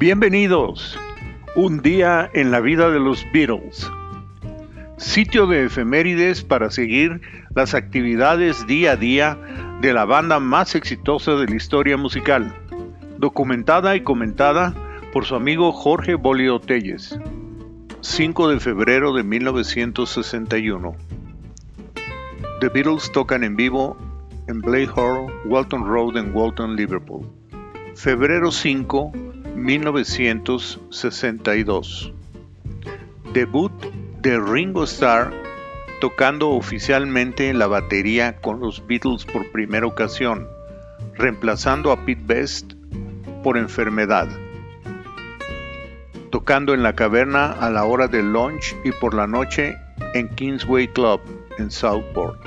Bienvenidos. Un día en la vida de los Beatles. Sitio de efemérides para seguir las actividades día a día de la banda más exitosa de la historia musical, documentada y comentada por su amigo Jorge Bolio Telles. 5 de febrero de 1961. The Beatles tocan en vivo en Blake Hall, Walton Road en Walton, Liverpool. Febrero 5, 1962. Debut de Ringo Starr tocando oficialmente la batería con los Beatles por primera ocasión, reemplazando a Pete Best por enfermedad. Tocando en la caverna a la hora del lunch y por la noche en Kingsway Club en Southport.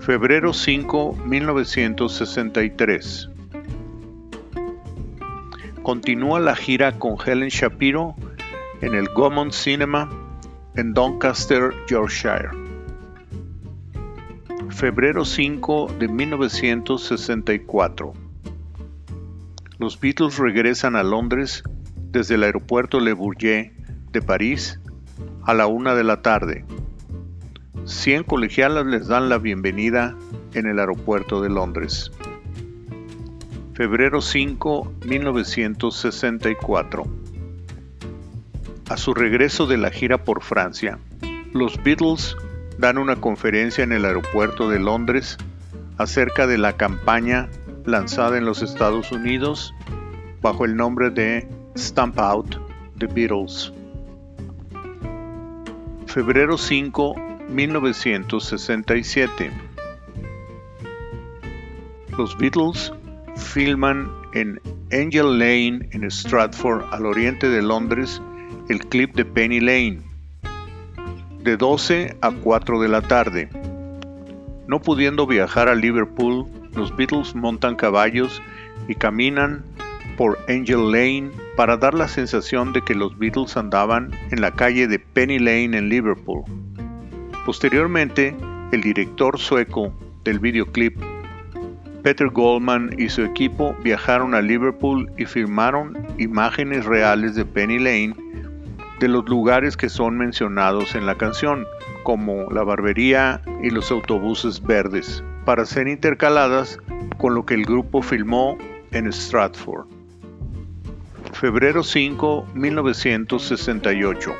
Febrero 5, 1963. Continúa la gira con Helen Shapiro en el Gaumont Cinema en Doncaster, Yorkshire. Febrero 5 de 1964. Los Beatles regresan a Londres desde el aeropuerto Le Bourget de París a la una de la tarde 100 colegialas les dan la bienvenida en el aeropuerto de Londres. Febrero 5, 1964. A su regreso de la gira por Francia, los Beatles dan una conferencia en el aeropuerto de Londres acerca de la campaña lanzada en los Estados Unidos bajo el nombre de Stamp Out The Beatles. Febrero 5, 1967. Los Beatles filman en Angel Lane en Stratford, al oriente de Londres, el clip de Penny Lane, de 12 a 4 de la tarde. No pudiendo viajar a Liverpool, los Beatles montan caballos y caminan por Angel Lane para dar la sensación de que los Beatles andaban en la calle de Penny Lane en Liverpool. Posteriormente, el director sueco del videoclip, Peter Goldman y su equipo viajaron a Liverpool y filmaron imágenes reales de Penny Lane de los lugares que son mencionados en la canción, como la barbería y los autobuses verdes, para ser intercaladas con lo que el grupo filmó en Stratford. Febrero 5, 1968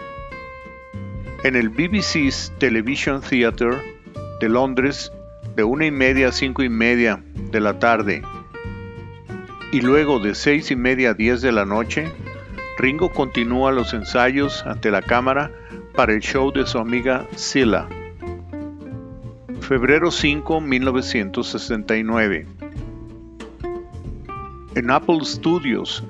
en el BBC's Television Theatre de Londres de una y media a cinco y media de la tarde y luego de seis y media a diez de la noche, Ringo continúa los ensayos ante la cámara para el show de su amiga Silla. Febrero 5, 1969. En Apple Studios,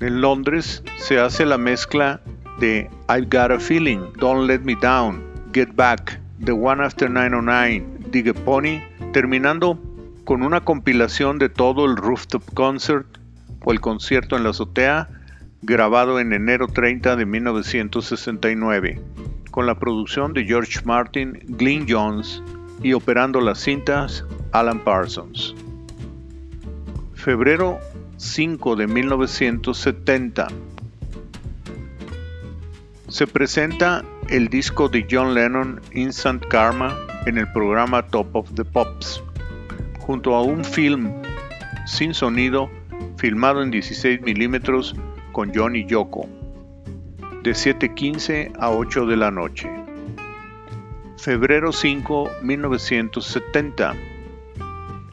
en Londres, se hace la mezcla de I've Got a Feeling, Don't Let Me Down, Get Back, The One After 909, Dig a Pony, terminando con una compilación de todo el Rooftop Concert o el concierto en la azotea, grabado en enero 30 de 1969, con la producción de George Martin, Glyn Jones y operando las cintas Alan Parsons. Febrero 5 de 1970 se presenta el disco de John Lennon Instant Karma en el programa Top of the Pops, junto a un film sin sonido filmado en 16 milímetros con John y Yoko, de 7.15 a 8 de la noche. Febrero 5, 1970.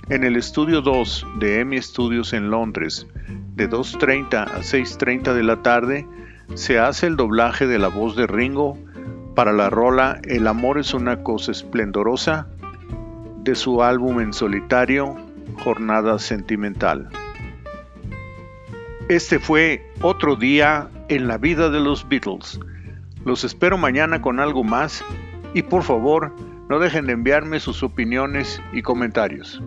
En el estudio 2 de EMI Studios en Londres, de 2.30 a 6.30 de la tarde, se hace el doblaje de la voz de Ringo para la rola El amor es una cosa esplendorosa de su álbum en solitario Jornada Sentimental. Este fue otro día en la vida de los Beatles. Los espero mañana con algo más y por favor no dejen de enviarme sus opiniones y comentarios.